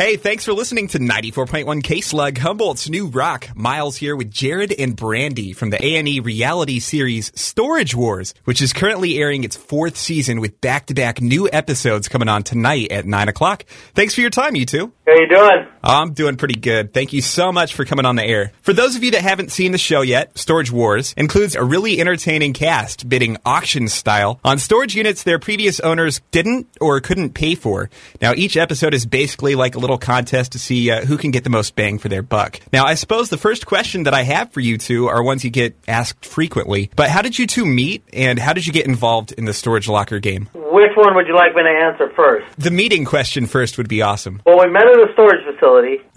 Hey, thanks for listening to 94.1 K Slug Humboldt's New Rock. Miles here with Jarrod and Brandi from the A&E reality series Storage Wars, which is currently airing its fourth season with back-to-back new episodes coming on tonight at 9 o'clock. Thanks for your time, you two. How you doing? I'm doing pretty good. Thank you so much for coming on the air. For those of you that haven't seen the show yet, Storage Wars includes a really entertaining cast bidding auction style on storage units their previous owners didn't or couldn't pay for. Now, each episode is basically like a little contest to see uh, who can get the most bang for their buck. Now, I suppose the first question that I have for you two are ones you get asked frequently, but how did you two meet and how did you get involved in the storage locker game? Which one would you like me to answer first? The meeting question first would be awesome. Well, we met at a storage facility.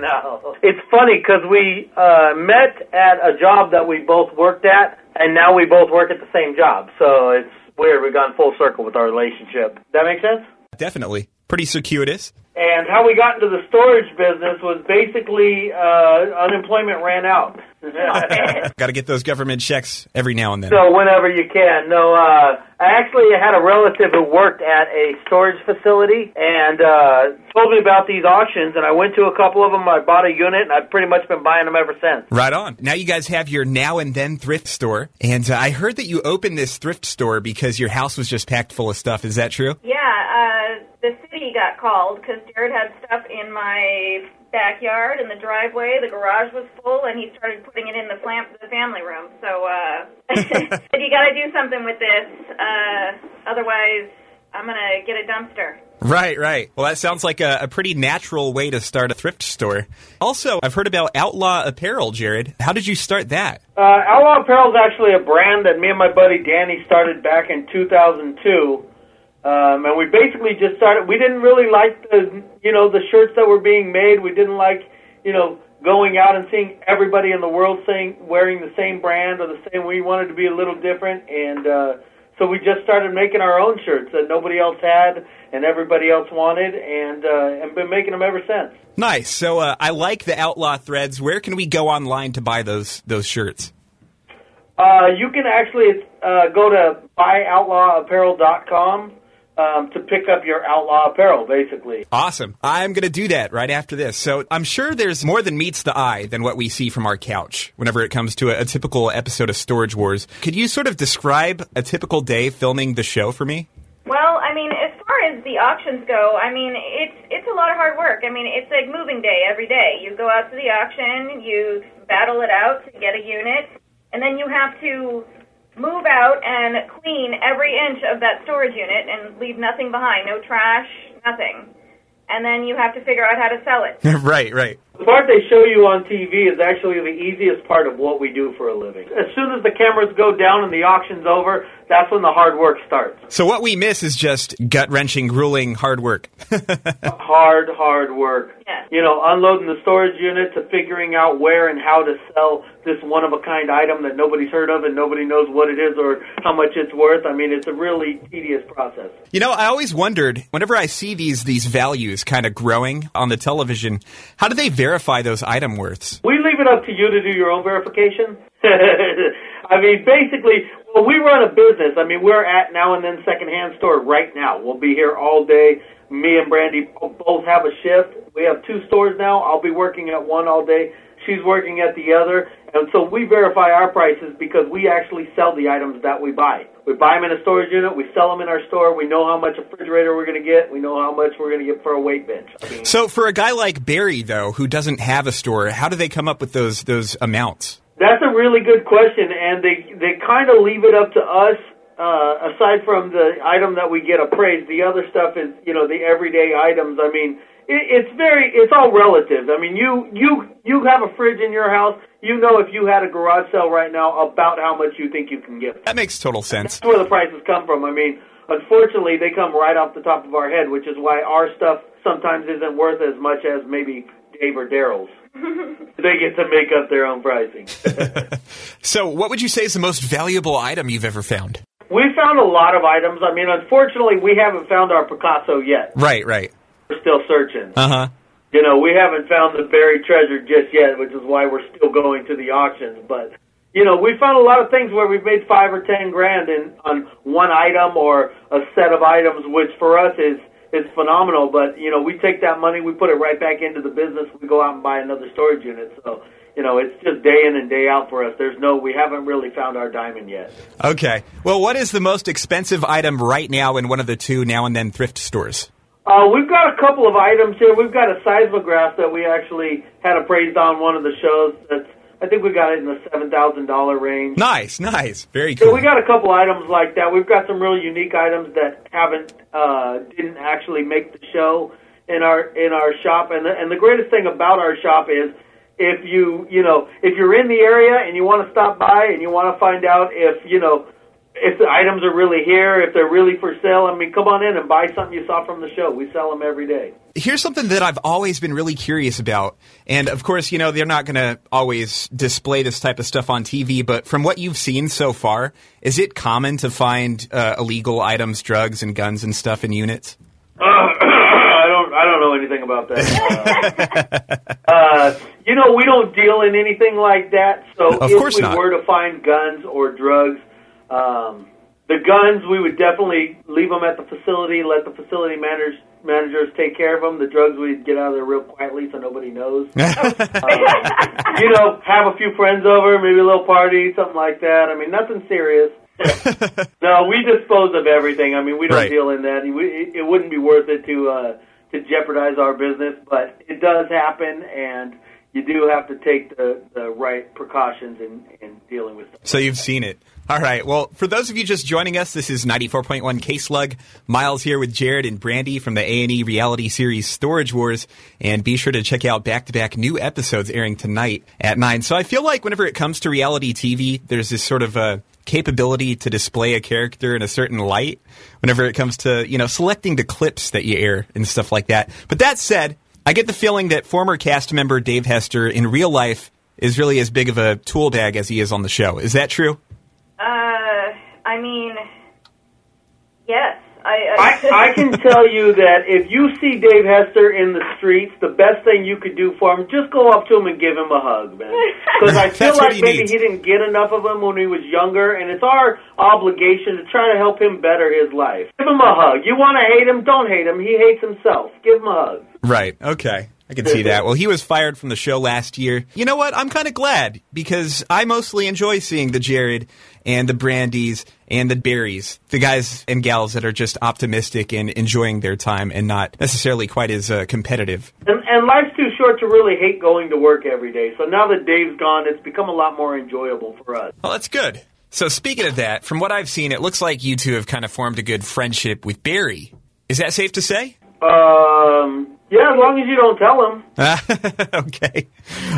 no. It's funny because we uh, met at a job that we both worked at, and now we both work at the same job. So it's weird. We've gone full circle with our relationship. That makes sense? Definitely. Pretty circuitous. And how we got into the storage business was basically uh, unemployment ran out. Got to get those government checks every now and then. So whenever you can. No, uh, I actually had a relative who worked at a storage facility and uh, told me about these auctions, and I went to a couple of them. I bought a unit, and I've pretty much been buying them ever since. Right on. Now you guys have your now and then thrift store, and uh, I heard that you opened this thrift store because your house was just packed full of stuff. Is that true? Yeah, uh, the city got called because Jarrod had stuff in my backyard in the driveway. The garage was full, and he started putting it in the, flam- the family room. So uh, said, you got to do something with this, uh, otherwise I'm gonna get a dumpster. Right, right. Well, that sounds like a, a, pretty natural way to start a thrift store. Also, I've heard about Outlaw Apparel, Jared. How did you start that? Uh, Outlaw Apparel is actually a brand that me and my buddy Danny started back in 2002. Um, and we basically just started. We didn't really like the, you know, the shirts that were being made. We didn't like, you know, going out and seeing everybody in the world saying wearing the same brand or the same. We wanted to be a little different, and uh, so we just started making our own shirts that nobody else had and everybody else wanted, and uh, and been making them ever since. Nice. So uh, I like the Outlaw threads. Where can we go online to buy those those shirts? Uh, you can actually uh, go to buyoutlawapparel.com um, to pick up your outlaw apparel, basically. Awesome. I'm going to do that right after this. So I'm sure there's more than meets the eye than what we see from our couch whenever it comes to a, a typical episode of Storage Wars. Could you sort of describe a typical day filming the show for me? Well, I mean, as far as the auctions go, I mean, it's it's a lot of hard work. I mean, it's like moving day every day. You go out to the auction, you battle it out to get a unit, and then you have to move out and clean every inch of that storage unit and leave nothing behind, no trash, nothing. And then you have to figure out how to sell it. right, right. The part they show you on TV is actually the easiest part of what we do for a living. As soon as the cameras go down and the auction's over, that's when the hard work starts. So what we miss is just gut wrenching, grueling hard work. hard, hard work. Yeah. You know, unloading the storage unit to figuring out where and how to sell this one of a kind item that nobody's heard of and nobody knows what it is or how much it's worth. I mean, it's a really tedious process. You know, I always wondered whenever I see these these values kind of growing on the television, how do they verify those item worths? We leave it up to you to do your own verification. I mean, basically, well, we run a business. I mean, we're at Now and Then Secondhand Store right now. We'll be here all day. Me and Brandi both have a shift. We have two stores now. I'll be working at one all day. She's working at the other. And so we verify our prices because we actually sell the items that we buy. We buy them in a storage unit. We sell them in our store. We know how much refrigerator we're going to get. We know how much we're going to get for a weight bench. I mean, so for a guy like Barry, though, who doesn't have a store, how do they come up with those those amounts? That's a really good question, and they they kind of leave it up to us. Uh, aside from the item that we get appraised, the other stuff is you know the everyday items. I mean, it, it's very it's all relative. I mean, you you you have a fridge in your house. You know if you had a garage sale right now about how much you think you can get. That makes total sense. That's where the prices come from. I mean, unfortunately, they come right off the top of our head, which is why our stuff sometimes isn't worth as much as maybe Dave or Darrell's. they get to make up their own pricing. so, what would you say is the most valuable item you've ever found? We found a lot of items. I mean, unfortunately, we haven't found our Picasso yet. Right, right. We're still searching. Uh huh. You know, we haven't found the buried treasure just yet, which is why we're still going to the auctions. But you know, we found a lot of things where we've made five or ten grand in on one item or a set of items, which for us is is phenomenal. But you know, we take that money, we put it right back into the business. We go out and buy another storage unit. So you know, it's just day in and day out for us. There's no, we haven't really found our diamond yet. Okay. Well, what is the most expensive item right now in one of the two now and then thrift stores? Uh, we've got a couple of items here. We've got a seismograph that we actually had appraised on one of the shows. That's I think we got it in the seven thousand dollar range. Nice, nice, very cool. So we got a couple items like that. We've got some really unique items that haven't uh, didn't actually make the show in our in our shop. And the, and the greatest thing about our shop is if you you know if you're in the area and you want to stop by and you want to find out if you know if the items are really here, if they're really for sale, I mean, come on in and buy something you saw from the show. We sell them every day. Here's something that I've always been really curious about. And of course, you know, they're not going to always display this type of stuff on TV, but from what you've seen so far, is it common to find uh, illegal items, drugs, and guns and stuff in units? Uh, I don't, I don't know anything about that. Uh, uh, you know, we don't deal in anything like that. So Of if we not. were to find guns or drugs, um, the guns we would definitely leave them at the facility, let the facility managers managers take care of them. The drugs we'd get out of there real quietly so nobody knows. Um, you know, have a few friends over, maybe a little party, something like that. I mean, nothing serious. no, we dispose of everything. I mean, we don't Right. deal in that. It wouldn't be worth it to uh, to jeopardize our business, but it does happen, and you do have to take the, the right precautions in, in dealing with stuff. So you've seen it. All right. Well, for those of you just joining us, this is 94.1 K-Slug. Miles here with Jarrod and Brandi from the A&E reality series Storage Wars. And be sure to check out back-to-back new episodes airing tonight at 9. So I feel like whenever it comes to reality TV, there's this sort of a capability to display a character in a certain light whenever it comes to, you know, selecting the clips that you air and stuff like that. But that said, I get the feeling that former cast member Dave Hester in real life is really as big of a tool bag as he is on the show. Is that true? Uh, I mean, yes. I, I, I can tell you that if you see Dave Hester in the streets, the best thing you could do for him, just go up to him and give him a hug, man. Because I feel like he maybe needs. he didn't get enough of him when he was younger, and it's our obligation to try to help him better his life. Give him a hug. You want to hate him? Don't hate him. He hates himself. Give him a hug. Right. Okay. I can see that. Well, he was fired from the show last year. You know what? I'm kind of glad because I mostly enjoy seeing the Jarrod and the Brandies and the Berries, the guys and gals that are just optimistic and enjoying their time and not necessarily quite as uh, competitive. And, and life's too short to really hate going to work every day. So now that Dave's gone, it's become a lot more enjoyable for us. Well, that's good. So, speaking of that, from what I've seen, it looks like you two have kind of formed a good friendship with Barry. Is that safe to say? Um, yeah, as long as you don't tell him. okay.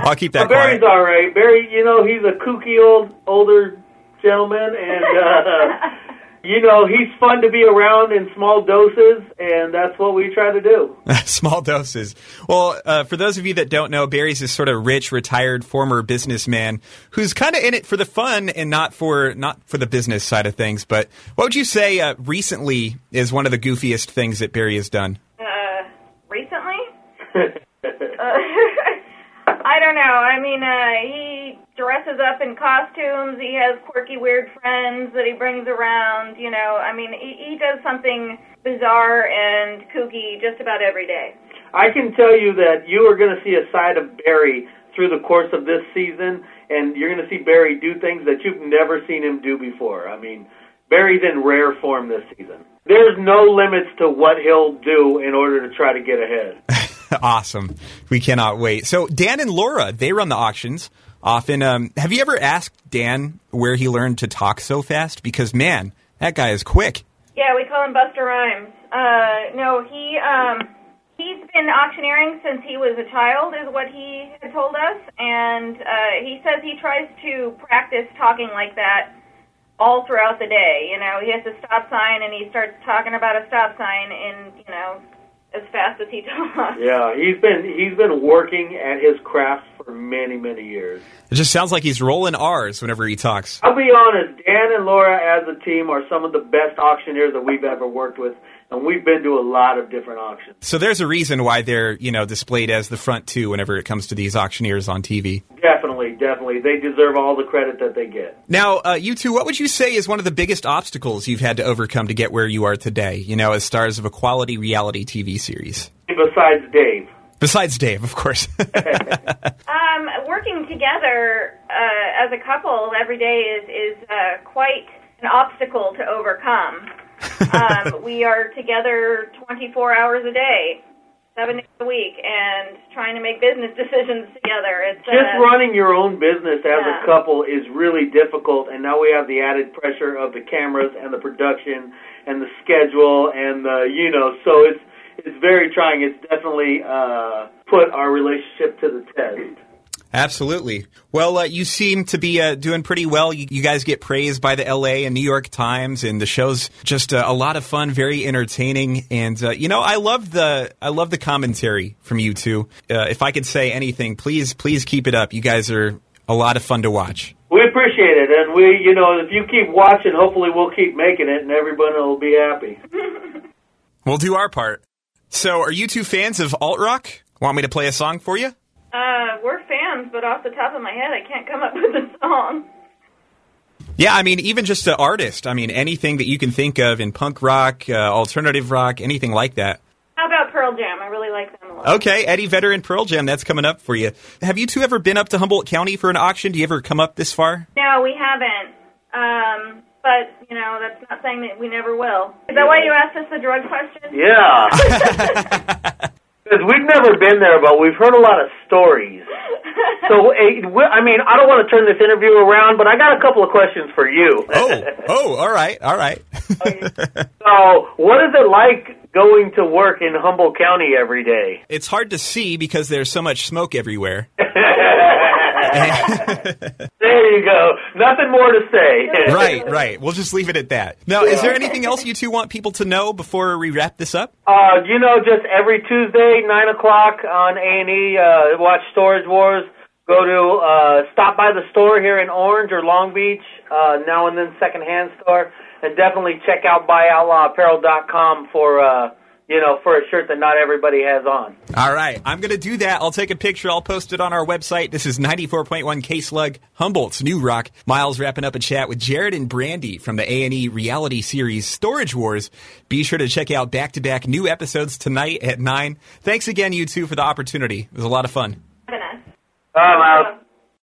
I'll keep that But Barry's quiet. all right. Barry, you know, he's a kooky old older gentleman, and uh, you know, he's fun to be around in small doses, and that's what we try to do. Small doses. Well, uh, for those of you that don't know, Barry's this sort of rich, retired, former businessman who's kind of in it for the fun and not for not for the business side of things. But what would you say uh, recently is one of the goofiest things that Barry has done? uh. I don't know. I mean, uh, he dresses up in costumes. He has quirky, weird friends that he brings around. You know, I mean, he, he does something bizarre and kooky just about every day. I can tell you that you are going to see a side of Barry through the course of this season, and you're going to see Barry do things that you've never seen him do before. I mean, Barry's in rare form this season. There's no limits to what he'll do in order to try to get ahead. awesome. We cannot wait. So Dan and Laura, they run the auctions often. Um, have you ever asked Dan where he learned to talk so fast? Because man, that guy is quick. Yeah, we call him Busta Rhymes. Uh, no, he um, he's been auctioneering since he was a child, is what he had told us, and uh, he says he tries to practice talking like that all throughout the day. You know, he has a stop sign, and he starts talking about a stop sign in you know as fast as he talks. Yeah, he's been he's been working at his craft for many many years. It just sounds like he's rolling R's whenever he talks. I'll be honest, Dan and Laura as a team are some of the best auctioneers that we've ever worked with, and we've been to a lot of different auctions. So there's a reason why they're, you know, displayed as the front two whenever it comes to these auctioneers on TV. Definitely. definitely, definitely. They deserve all the credit that they get. Now, uh, you two, what would you say is one of the biggest obstacles you've had to overcome to get where you are today? You know, as stars of a quality reality TV series. Besides Dave. Besides Dave, of course. Um, working together uh, as a couple every day is is uh, quite an obstacle to overcome. Um, we are together 24 hours a day, seven days a week, and trying to make business decisions together. It's Just uh, running your own business as Yeah. a couple is really difficult, and now we have the added pressure of the cameras and the production and the schedule and the you know, so it's it's very trying. It's definitely uh, put our relationship to the test. Absolutely. Well, uh, you seem to be uh, doing pretty well. You, you guys get praised by the LA and New York Times, and the show's just uh, a lot of fun, very entertaining. And uh, you know, I love the I love the commentary from you two. Uh, if I could say anything, please, please keep it up. You guys are a lot of fun to watch. We appreciate it, and we, you know, if you keep watching, hopefully we'll keep making it, and everybody will be happy. We'll do our part. So, are you two fans of alt rock? Want me to play a song for you? uh, we're fans, but off the top of my head, I can't come up with a song. Yeah, I mean, even just an artist. I mean, anything that you can think of in punk rock, uh, alternative rock, anything like that. How about Pearl Jam? I really like them a lot. Okay, Eddie Vedder and Pearl Jam, that's coming up for you. Have you two ever been up to Humboldt County for an auction? Do you ever come up this far? No, we haven't. Um, but you know, that's not saying that we never will. Is that why you asked us the drug question? Yeah. Because we've never been there, but we've heard a lot of stories. So, eh, I mean, I don't want to turn this interview around, but I got a couple of questions for you. Oh, oh, all right, all right. So, what is it like going to work in Humboldt County every day? it's hard to see because there's so much smoke everywhere. There you go. Nothing more to say. right, right. We'll just leave it at that. Now, is there anything else you two want people to know before we wrap this up? Uh, you know, just every Tuesday, nine o'clock on A and E. Uh, watch Storage Wars. Go to uh, stop by the store here in Orange or Long Beach. Uh, now and then secondhand store, and definitely check out BuyOutlawApparel.com for uh, you know for a shirt that not everybody has on. All right, I'm going to do that. I'll take a picture. I'll post it on our website. This is 94.1 K Slug, Humboldt's new rock. Miles wrapping up a chat with Jarrod and Brandi from the A&E reality series Storage Wars. Be sure to check out back-to-back new episodes tonight at 9. Thanks again, you two, for the opportunity. It was a lot of fun. Having us. Bye, Miles.